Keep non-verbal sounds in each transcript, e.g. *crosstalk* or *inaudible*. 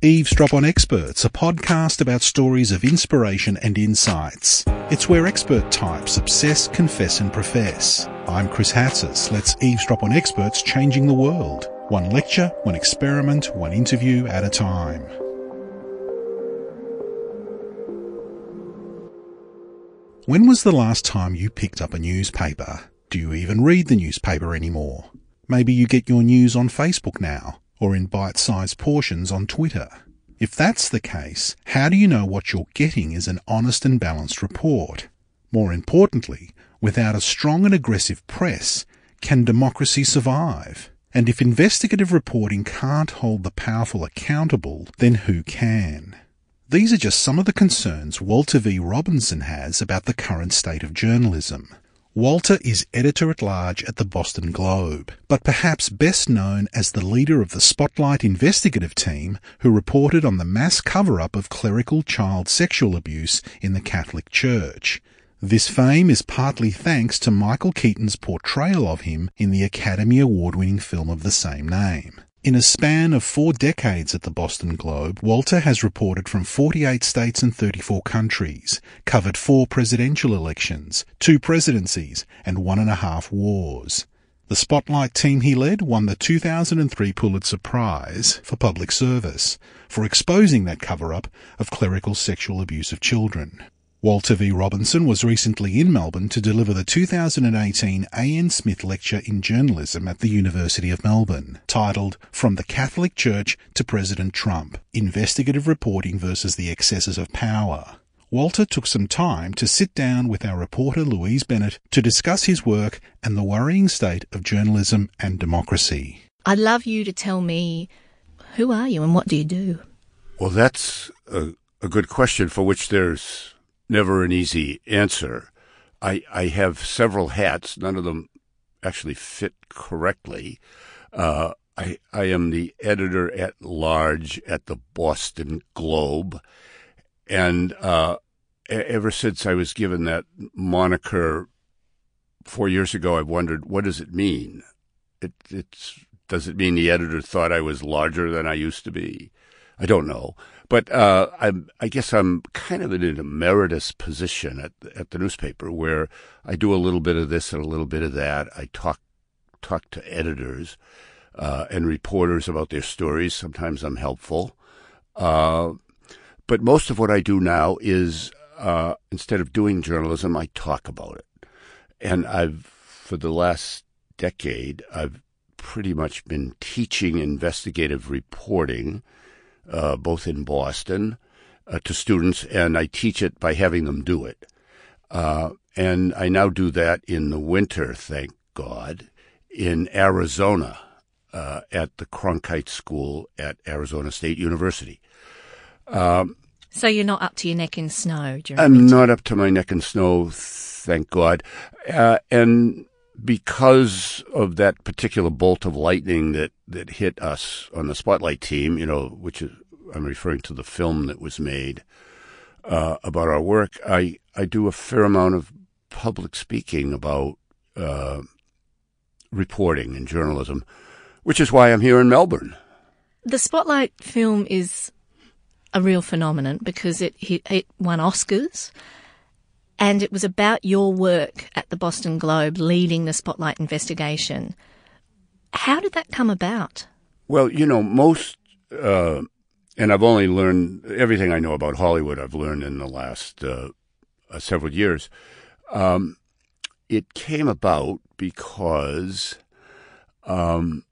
Eavesdrop on Experts, a podcast about stories of inspiration and insights. It's where expert types obsess, confess and profess. I'm Chris Hatzis. Let's eavesdrop on experts changing the world. One lecture, one experiment, one interview at a time. When was the last time you picked up a newspaper? Do you even read the newspaper anymore? Maybe you get your news on Facebook now or in bite-sized portions on Twitter. If that's the case, how do you know what you're getting is an honest and balanced report? More importantly, without a strong and aggressive press, can democracy survive? And if investigative reporting can't hold the powerful accountable, then who can? These are just some of the concerns Walter V. Robinson has about the current state of journalism. Walter is editor at large at the Boston Globe, but perhaps best known as the leader of the Spotlight investigative team who reported on the mass cover up of clerical child sexual abuse in the Catholic Church. This fame is partly thanks to Michael Keaton's portrayal of him in the Academy Award winning film of the same name. In a span of four decades at the Boston Globe, Walter has reported from 48 states and 34 countries, covered four presidential elections, two presidencies, and one and a half wars. The Spotlight team he led won the 2003 Pulitzer Prize for public service for exposing that cover-up of clerical sexual abuse of children. Walter V. Robinson was recently in Melbourne to deliver the 2018 A.N. Smith Lecture in Journalism at the University of Melbourne, titled From the Catholic Church to President Trump Investigative Reporting versus the Excesses of Power. Walter took some time to sit down with our reporter Louise Bennett to discuss his work and the worrying state of journalism and democracy. I'd love you to tell me who are you and what do you do? Well, that's a, a good question for which there's never an easy answer. I, I have several hats. None of them actually fit correctly. Uh, I, I am the editor at large at the Boston Globe. And uh, ever since I was given that moniker four years ago, I've wondered what does it mean? It, it's does it mean the editor thought I was larger than I used to be? I don't know. But uh, I'm, I guess I'm kind of in an emeritus position at at the newspaper where I do a little bit of this and a little bit of that. I talk talk to editors uh, and reporters about their stories. Sometimes I'm helpful, uh, but most of what I do now is uh, instead of doing journalism, I talk about it. And I've for the last decade, I've pretty much been teaching investigative reporting uh, both in Boston, uh, to students, and I teach it by having them do it. Uh, and I now do that in the winter, thank God, in Arizona uh, at the Cronkite School at Arizona State University. Um, so you're not up to your neck in snow during I'm not up to my neck in snow, thank God. Uh, and because of that particular bolt of lightning that, that hit us on the Spotlight team, you know, which is, I'm referring to the film that was made uh, about our work, I, I do a fair amount of public speaking about uh, reporting and journalism, which is why I'm here in Melbourne. The Spotlight film is a real phenomenon because it, it won Oscars and it was about your work at the Boston Globe leading the Spotlight investigation. How did that come about? Well, you know, most, uh, and I've only learned everything I know about Hollywood, I've learned in the last uh, uh, several years. Um, it came about because um,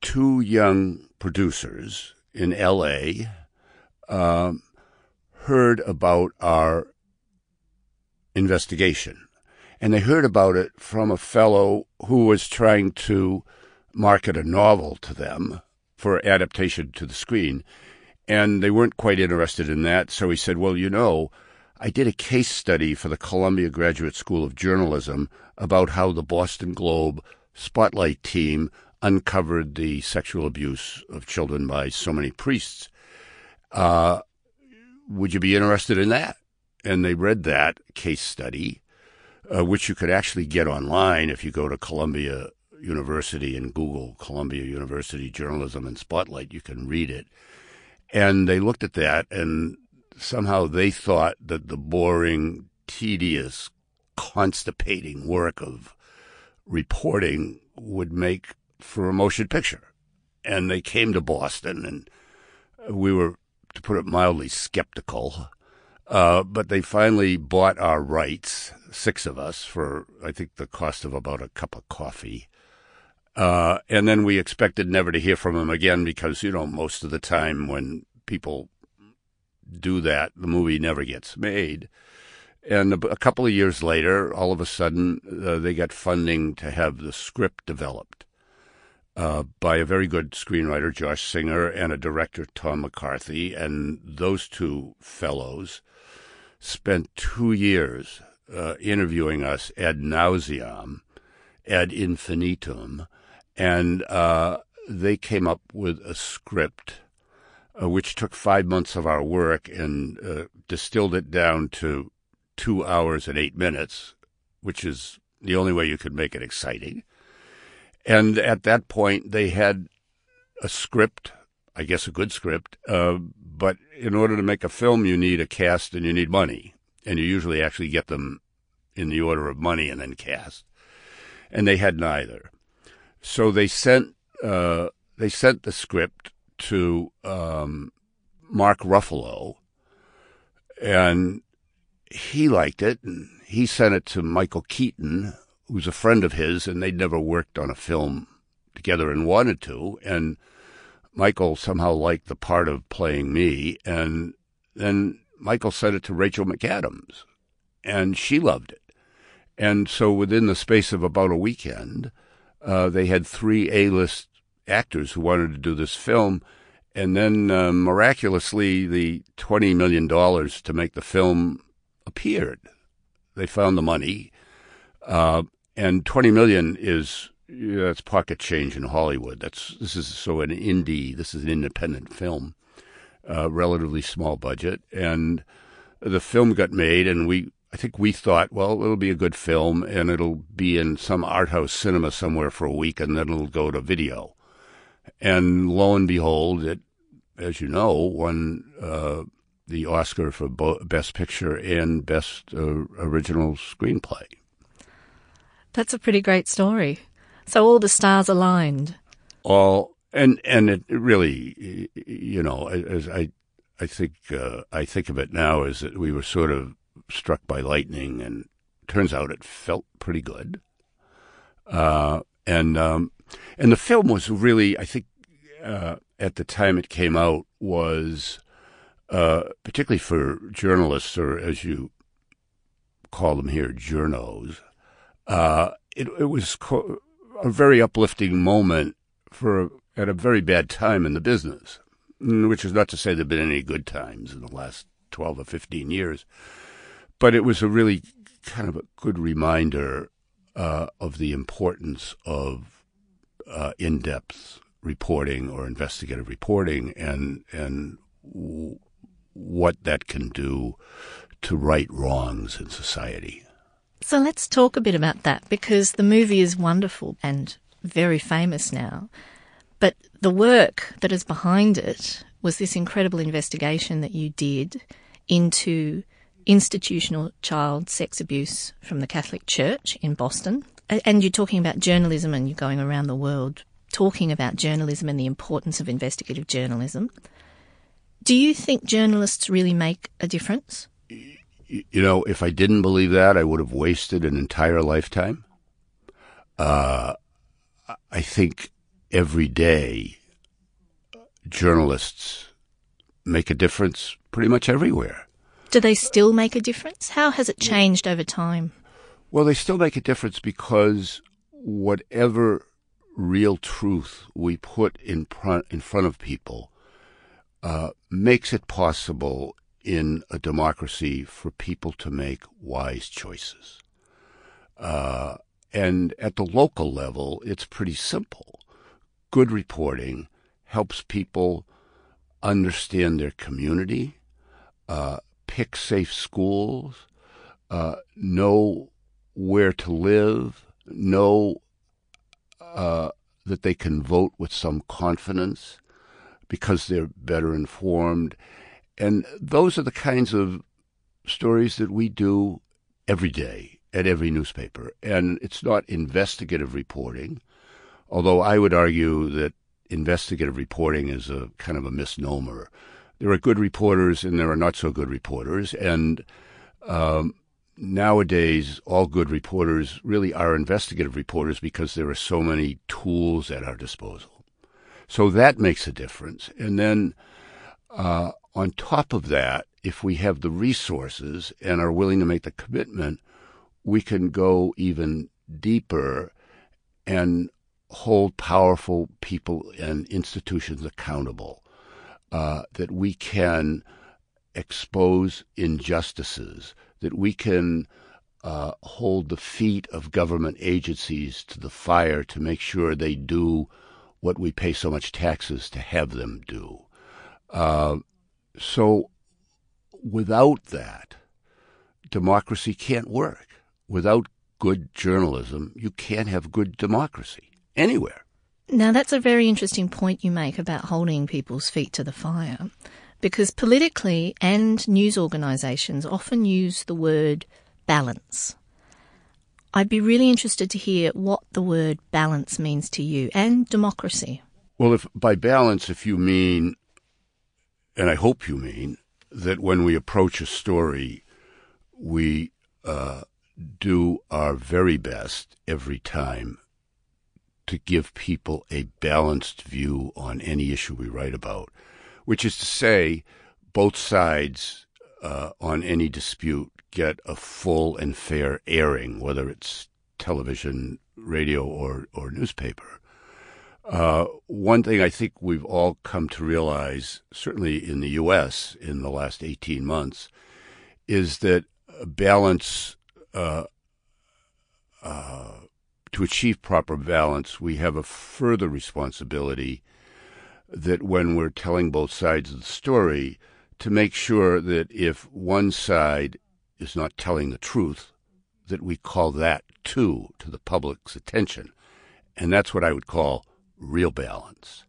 two young producers in LA um, heard about our investigation. And they heard about it from a fellow who was trying to market a novel to them for adaptation to the screen. And they weren't quite interested in that. So he said, Well, you know, I did a case study for the Columbia Graduate School of Journalism about how the Boston Globe Spotlight team uncovered the sexual abuse of children by so many priests. Uh, would you be interested in that? And they read that case study, uh, which you could actually get online if you go to Columbia University and Google Columbia University Journalism and Spotlight. You can read it. And they looked at that and somehow they thought that the boring, tedious, constipating work of reporting would make for a motion picture. And they came to Boston and we were, to put it mildly, skeptical. Uh, but they finally bought our rights, six of us, for I think the cost of about a cup of coffee. Uh, and then we expected never to hear from them again because, you know, most of the time when people do that, the movie never gets made. And a, a couple of years later, all of a sudden, uh, they got funding to have the script developed uh, by a very good screenwriter, Josh Singer, and a director, Tom McCarthy. And those two fellows spent two years uh, interviewing us ad nauseam, ad infinitum, and uh, they came up with a script uh, which took five months of our work and uh, distilled it down to two hours and eight minutes, which is the only way you could make it exciting. And at that point, they had a script, I guess a good script, uh, but in order to make a film, you need a cast and you need money. And you usually actually get them in the order of money and then cast. And they had neither. So they sent, uh, they sent the script to um, Mark Ruffalo, and he liked it, and he sent it to Michael Keaton, who's a friend of his, and they'd never worked on a film together and wanted to, and Michael somehow liked the part of playing me, and then Michael sent it to Rachel McAdams, and she loved it. And so within the space of about a weekend, uh, they had three A-list actors who wanted to do this film. And then uh, miraculously, the $20 million to make the film appeared. They found the money. Uh, and 20 million is that's pocket change in Hollywood. That's this is so an indie. This is an independent film, uh, relatively small budget, and the film got made. And we, I think we thought, well, it'll be a good film, and it'll be in some art house cinema somewhere for a week, and then it'll go to video. And lo and behold, it, as you know, won uh, the Oscar for Bo- Best Picture and Best uh, Original Screenplay. That's a pretty great story. So all the stars aligned. All and and it really, you know, as I I think uh, I think of it now as that we were sort of struck by lightning, and turns out it felt pretty good. Uh, and um, and the film was really, I think, uh, at the time it came out, was uh, particularly for journalists, or as you call them here, journos. Uh, it, it was co- a very uplifting moment for at a very bad time in the business, mm, which is not to say there've been any good times in the last twelve or fifteen years, but it was a really kind of a good reminder uh, of the importance of uh, in-depth reporting or investigative reporting and and w- what that can do to right wrongs in society. So let's talk a bit about that because the movie is wonderful and very famous now. But the work that is behind it was this incredible investigation that you did into institutional child sex abuse from the Catholic Church in Boston. And you're talking about journalism and you're going around the world talking about journalism and the importance of investigative journalism. Do you think journalists really make a difference? You know, if I didn't believe that, I would have wasted an entire lifetime. Uh, I think every day journalists make a difference pretty much everywhere. Do they still make a difference? How has it changed over time? Well, they still make a difference because whatever real truth we put in front, in front of people uh, makes it possible in a democracy for people to make wise choices. Uh, and at the local level, it's pretty simple. Good reporting helps people understand their community, uh, pick safe schools, uh, know where to live, know uh, that they can vote with some confidence because they're better informed. And those are the kinds of stories that we do every day at every newspaper. And it's not investigative reporting, although I would argue that investigative reporting is a kind of a misnomer. There are good reporters and there are not so good reporters. And um, nowadays, all good reporters really are investigative reporters because there are so many tools at our disposal. So that makes a difference. And then uh, on top of that, if we have the resources and are willing to make the commitment, we can go even deeper and hold powerful people and institutions accountable. Uh, that we can expose injustices, that we can uh, hold the feet of government agencies to the fire to make sure they do what we pay so much taxes to have them do. Uh, so without that, democracy can't work. Without good journalism, you can't have good democracy anywhere. Now, that's a very interesting point you make about holding people's feet to the fire, because politically and news organisations often use the word balance. I'd be really interested to hear what the word balance means to you and democracy. Well, if by balance, if you mean, and I hope you mean, that when we approach a story, we uh, do our very best every time to give people a balanced view on any issue we write about, which is to say, both sides uh, on any dispute get a full and fair airing, whether it's television, radio, or, or newspaper. Uh, one thing I think we've all come to realize, certainly in the U.S. in the last 18 months, is that balance, uh, uh, to achieve proper balance, we have a further responsibility that when we're telling both sides of the story, to make sure that if one side is not telling the truth, that we call that too to the public's attention. And that's what I would call real balance.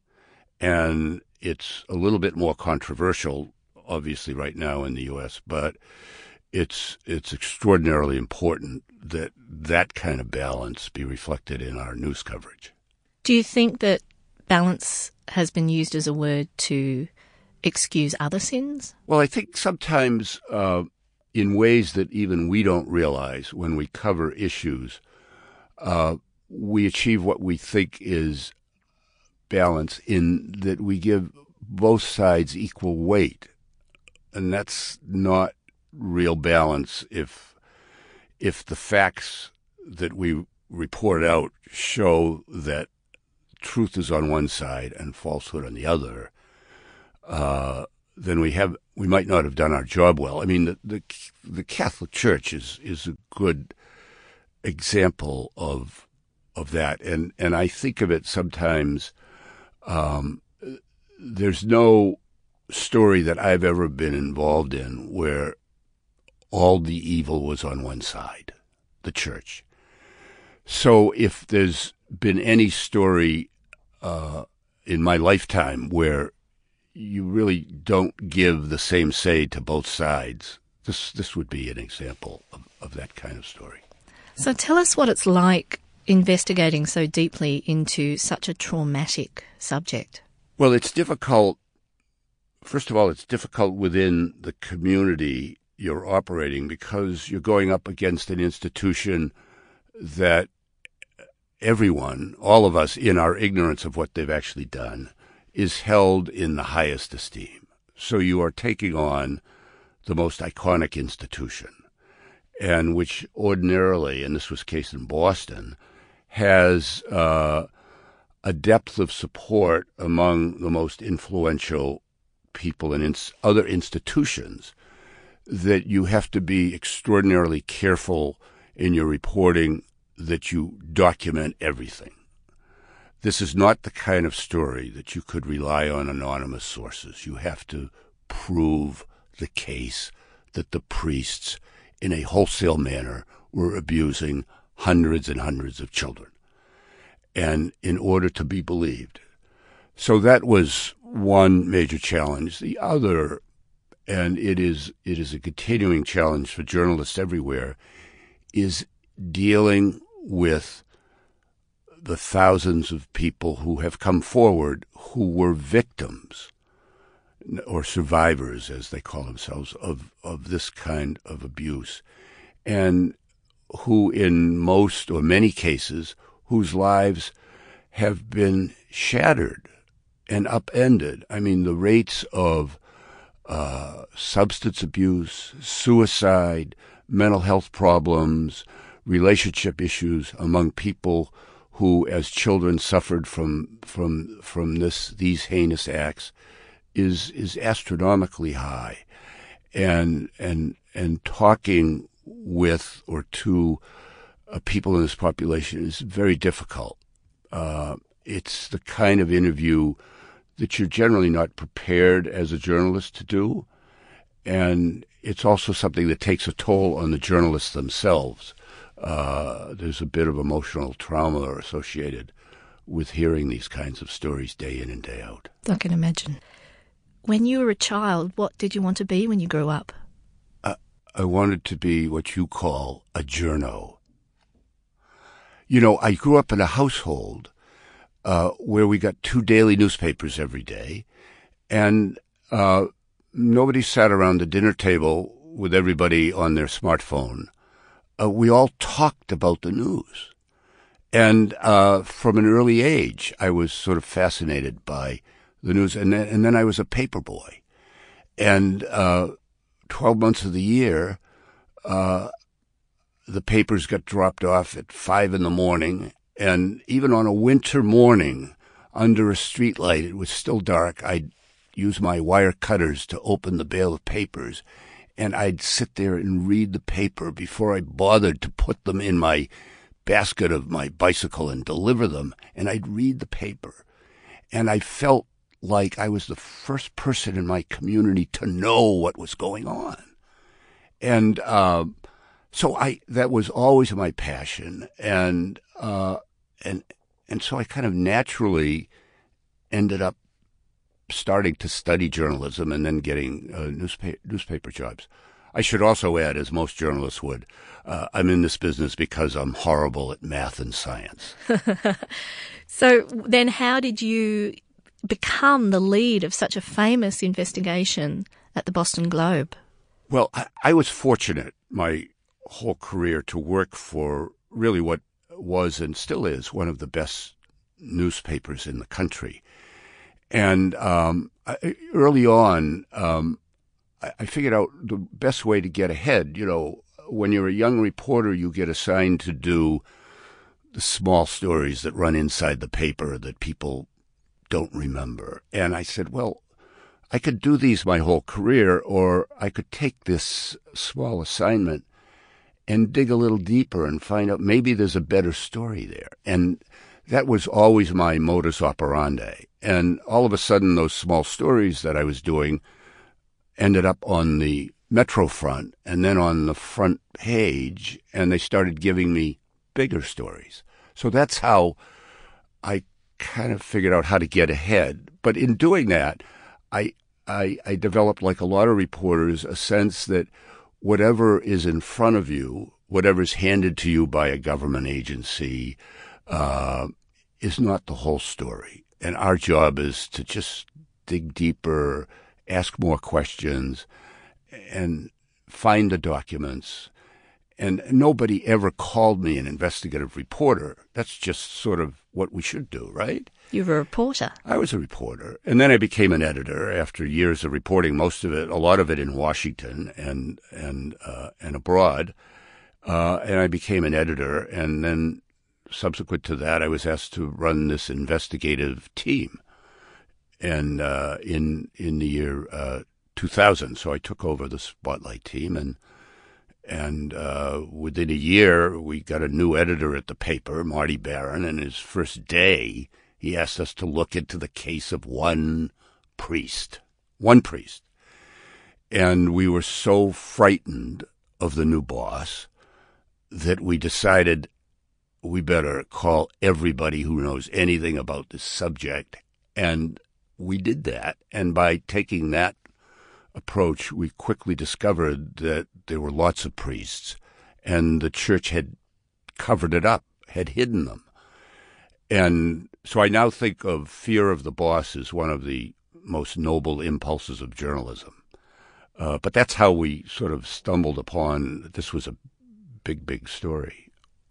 And it's a little bit more controversial, obviously, right now in the U.S., but it's it's extraordinarily important that that kind of balance be reflected in our news coverage. Do you think that balance has been used as a word to excuse other sins? Well, I think sometimes uh, in ways that even we don't realize when we cover issues, uh, we achieve what we think is balance in that we give both sides equal weight. And that's not real balance if if the facts that we report out show that truth is on one side and falsehood on the other, uh, then we have we might not have done our job well. I mean, the the, the Catholic Church is is a good example of of that, and and I think of it sometimes. Um, there's no story that I've ever been involved in where all the evil was on one side, the church. So if there's been any story uh, in my lifetime where you really don't give the same say to both sides. This this would be an example of, of that kind of story. So tell us what it's like investigating so deeply into such a traumatic subject. Well, it's difficult. First of all, it's difficult within the community you're operating because you're going up against an institution that everyone, all of us, in our ignorance of what they've actually done, is held in the highest esteem. So you are taking on the most iconic institution, and which ordinarily, and this was case in Boston, has uh, a depth of support among the most influential people in ins- other institutions that you have to be extraordinarily careful in your reporting that you document everything. This is not the kind of story that you could rely on anonymous sources. You have to prove the case that the priests, in a wholesale manner, were abusing hundreds and hundreds of children. And in order to be believed. So that was one major challenge. The other, and it is it is a continuing challenge for journalists everywhere, is dealing with the thousands of people who have come forward who were victims or survivors, as they call themselves, of, of this kind of abuse, and who, in most or many cases, whose lives have been shattered and upended. I mean, the rates of uh, substance abuse, suicide, mental health problems, relationship issues among people who, as children, suffered from from from this these heinous acts is is astronomically high, and and and talking with or to uh, people in this population is very difficult. Uh, it's the kind of interview that you're generally not prepared as a journalist to do, and it's also something that takes a toll on the journalists themselves. Uh, there's a bit of emotional trauma associated with hearing these kinds of stories day in and day out. I can imagine. When you were a child, what did you want to be when you grew up? Uh, I wanted to be what you call a journo. You know, I grew up in a household uh, where we got two daily newspapers every day, and uh, nobody sat around the dinner table with everybody on their smartphone. Uh, we all talked about the news. And uh, from an early age, I was sort of fascinated by the news, and then, and then I was a paper boy, and uh, twelve months of the year, uh, the papers got dropped off at five in the morning, and even on a winter morning, under a streetlight, it was still dark. I'd use my wire cutters to open the bale of papers, and I'd sit there and read the paper before I bothered to put them in my basket of my bicycle and deliver them, and I'd read the paper. And I felt like I was the first person in my community to know what was going on. And uh, so I that was always my passion, and uh, and and so I kind of naturally ended up starting to study journalism and then getting uh, newspaper newspaper jobs. I should also add, as most journalists would, uh, I'm in this business because I'm horrible at math and science. *laughs* so then, how did you become the lead of such a famous investigation at the Boston Globe? Well, I, I was fortunate my whole career to work for really what was and still is one of the best newspapers in the country. And um, I, early on, um, I, I figured out the best way to get ahead. You know, when you're a young reporter, you get assigned to do the small stories that run inside the paper that people don't remember. And I said, well, I could do these my whole career, or I could take this small assignment and dig a little deeper and find out maybe there's a better story there. And that was always my modus operandi. And all of a sudden, those small stories that I was doing ended up on the Metro front and then on the front page, and they started giving me bigger stories. So that's how I kind of figured out how to get ahead. But in doing that, I, I, I developed, like a lot of reporters, a sense that whatever is in front of you, whatever is handed to you by a government agency, uh, is not the whole story. And our job is to just dig deeper, ask more questions, and find the documents and nobody ever called me an investigative reporter. That's just sort of what we should do, right? You were a reporter. I was a reporter. And then I became an editor after years of reporting, most of it, a lot of it in Washington and, and, uh, and abroad. Uh, and I became an editor. And then subsequent to that, I was asked to run this investigative team. And, uh, in, in the year, uh, 2000. So I took over the Spotlight team and, and uh, within a year, we got a new editor at the paper, Marty Baron. And his first day, he asked us to look into the case of one priest, one priest. And we were so frightened of the new boss that we decided we better call everybody who knows anything about this subject And we did that. And by taking that approach, we quickly discovered that there were lots of priests, and the church had covered it up, had hidden them. And so I now think of fear of the boss as one of the most noble impulses of journalism. Uh, but that's how we sort of stumbled upon this was a big, big story.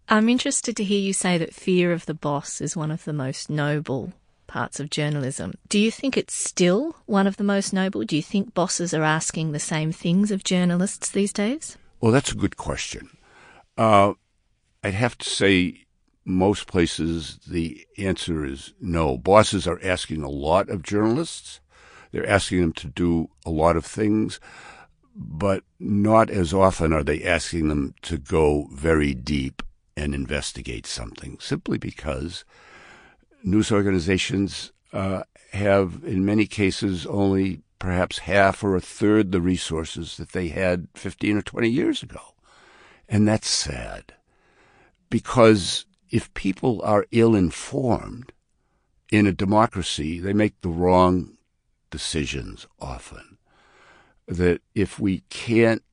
I'm interested to hear you say that fear of the boss is one of the most noble parts of journalism. Do you think it's still one of the most noble? Do you think bosses are asking the same things of journalists these days? Well, that's a good question. Uh, I'd have to say most places the answer is no. Bosses are asking a lot of journalists. They're asking them to do a lot of things, but not as often are they asking them to go very deep and investigate something, simply because news organizations uh, have, in many cases, only perhaps half or a third the resources that they had 15 or 20 years ago. And that's sad because if people are ill informed in a democracy, they make the wrong decisions often. That if we can't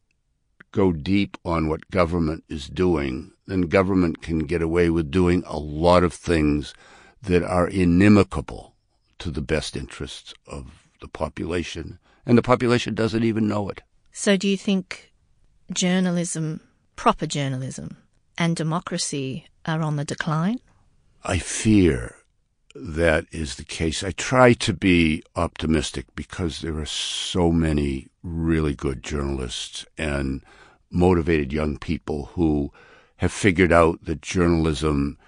go deep on what government is doing, then government can get away with doing a lot of things that are inimical to the best interests of the population, and the population doesn't even know it. So, do you think journalism, proper journalism, and democracy are on the decline? I fear that is the case. I try to be optimistic because there are so many really good journalists and motivated young people who have figured out that journalism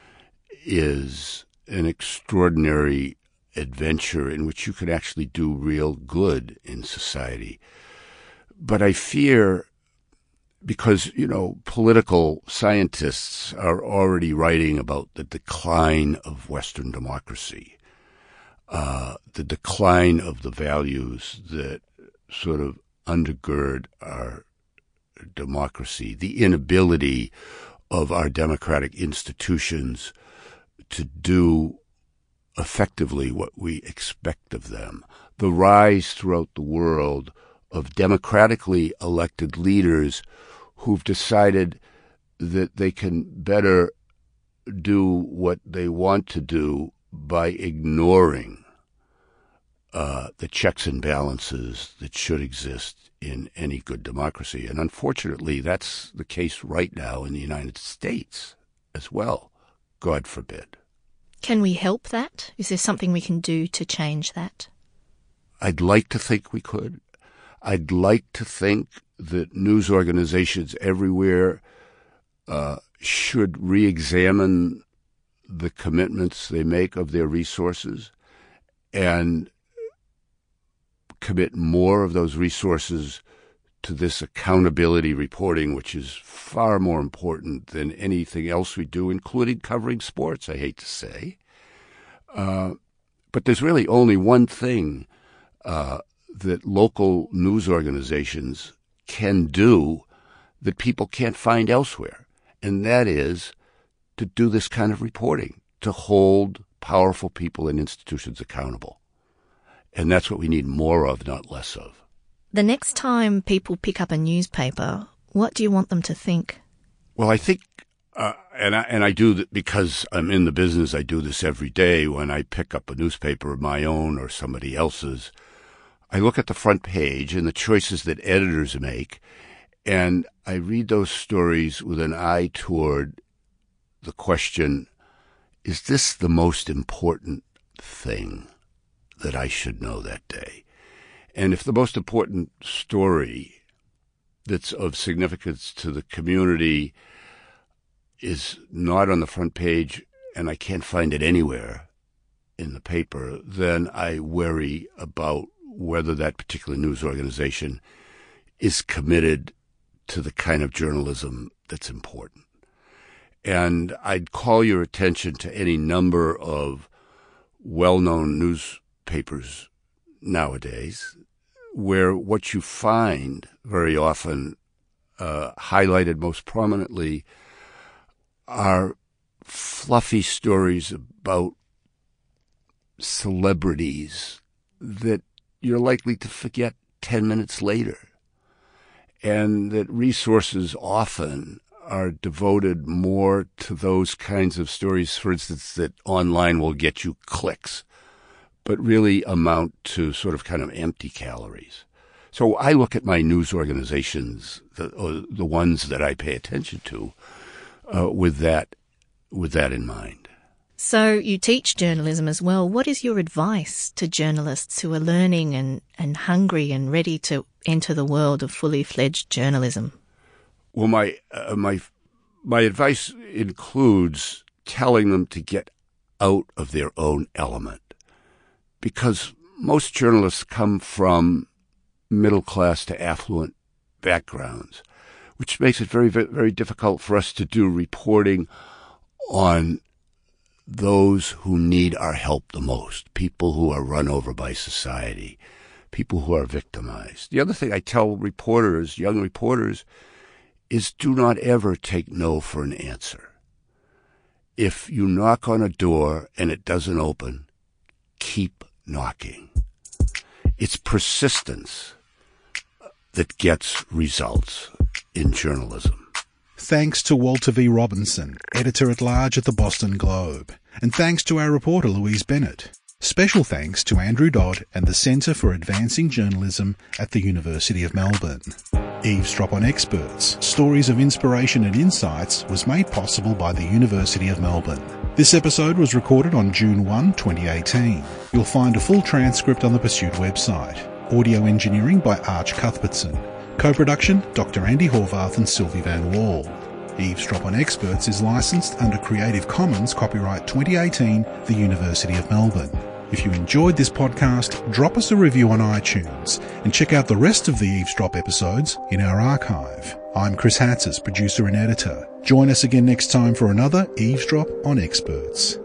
is an extraordinary adventure in which you can actually do real good in society. But I fear because, you know, political scientists are already writing about the decline of Western democracy, uh, the decline of the values that sort of undergird our democracy, the inability of our democratic institutions to do effectively what we expect of them. The rise throughout the world of democratically elected leaders who've decided that they can better do what they want to do by ignoring uh, the checks and balances that should exist in any good democracy. And unfortunately, that's the case right now in the United States as well. God forbid. Can we help that? Is there something we can do to change that? I'd like to think we could. I'd like to think that news organizations everywhere uh, should re examine the commitments they make of their resources and commit more of those resources to this accountability reporting, which is far more important than anything else we do, including covering sports, I hate to say. Uh, but there's really only one thing uh, that local news organizations can do that people can't find elsewhere, and that is to do this kind of reporting, to hold powerful people and institutions accountable. And that's what we need more of, not less of. The next time people pick up a newspaper, what do you want them to think? Well, I think, uh, and I, and I do that because I'm in the business. I do this every day when I pick up a newspaper of my own or somebody else's. I look at the front page and the choices that editors make, and I read those stories with an eye toward the question is this the most important thing that I should know that day? And if the most important story that's of significance to the community is not on the front page and I can't find it anywhere in the paper, then I worry about whether that particular news organization is committed to the kind of journalism that's important. And I'd call your attention to any number of well known newspapers nowadays where what you find very often uh, highlighted most prominently are fluffy stories about celebrities that you're likely to forget 10 minutes later. And that resources often are devoted more to those kinds of stories, for instance, that online will get you clicks, but really amount to sort of kind of empty calories. So I look at my news organizations, the, the ones that I pay attention to, uh, with that with that in mind. So you teach journalism as well. What is your advice to journalists who are learning and, and hungry and ready to enter the world of fully fledged journalism? Well, my uh, my my advice includes telling them to get out of their own element, because most journalists come from middle class to affluent backgrounds, which makes it very very difficult for us to do reporting on those who need our help the most, people who are run over by society, people who are victimized. The other thing I tell reporters, young reporters, is do not ever take no for an answer. If you knock on a door and it doesn't open, keep knocking. It's persistence that gets results in journalism. Thanks to Walter V. Robinson, editor at large at the Boston Globe. And thanks to our reporter Louise Bennett. Special thanks to Andrew Dodd and the Centre for Advancing Journalism at the University of Melbourne. Eavesdrop on Experts, Stories of Inspiration and Insights was made possible by the University of Melbourne. This episode was recorded on June 1, 2018. You'll find a full transcript on the Pursuit website. Audio engineering by Arch Cuthbertson. Co-production, Dr. Andi Horvath and Silvi Vann-Wall. Eavesdrop on Experts is licensed under Creative Commons copyright 2018, the University of Melbourne. If you enjoyed this podcast, drop us a review on iTunes and check out the rest of the Eavesdrop episodes in our archive. I'm Chris Hatzis, producer and editor. Join us again next time for another Eavesdrop on Experts.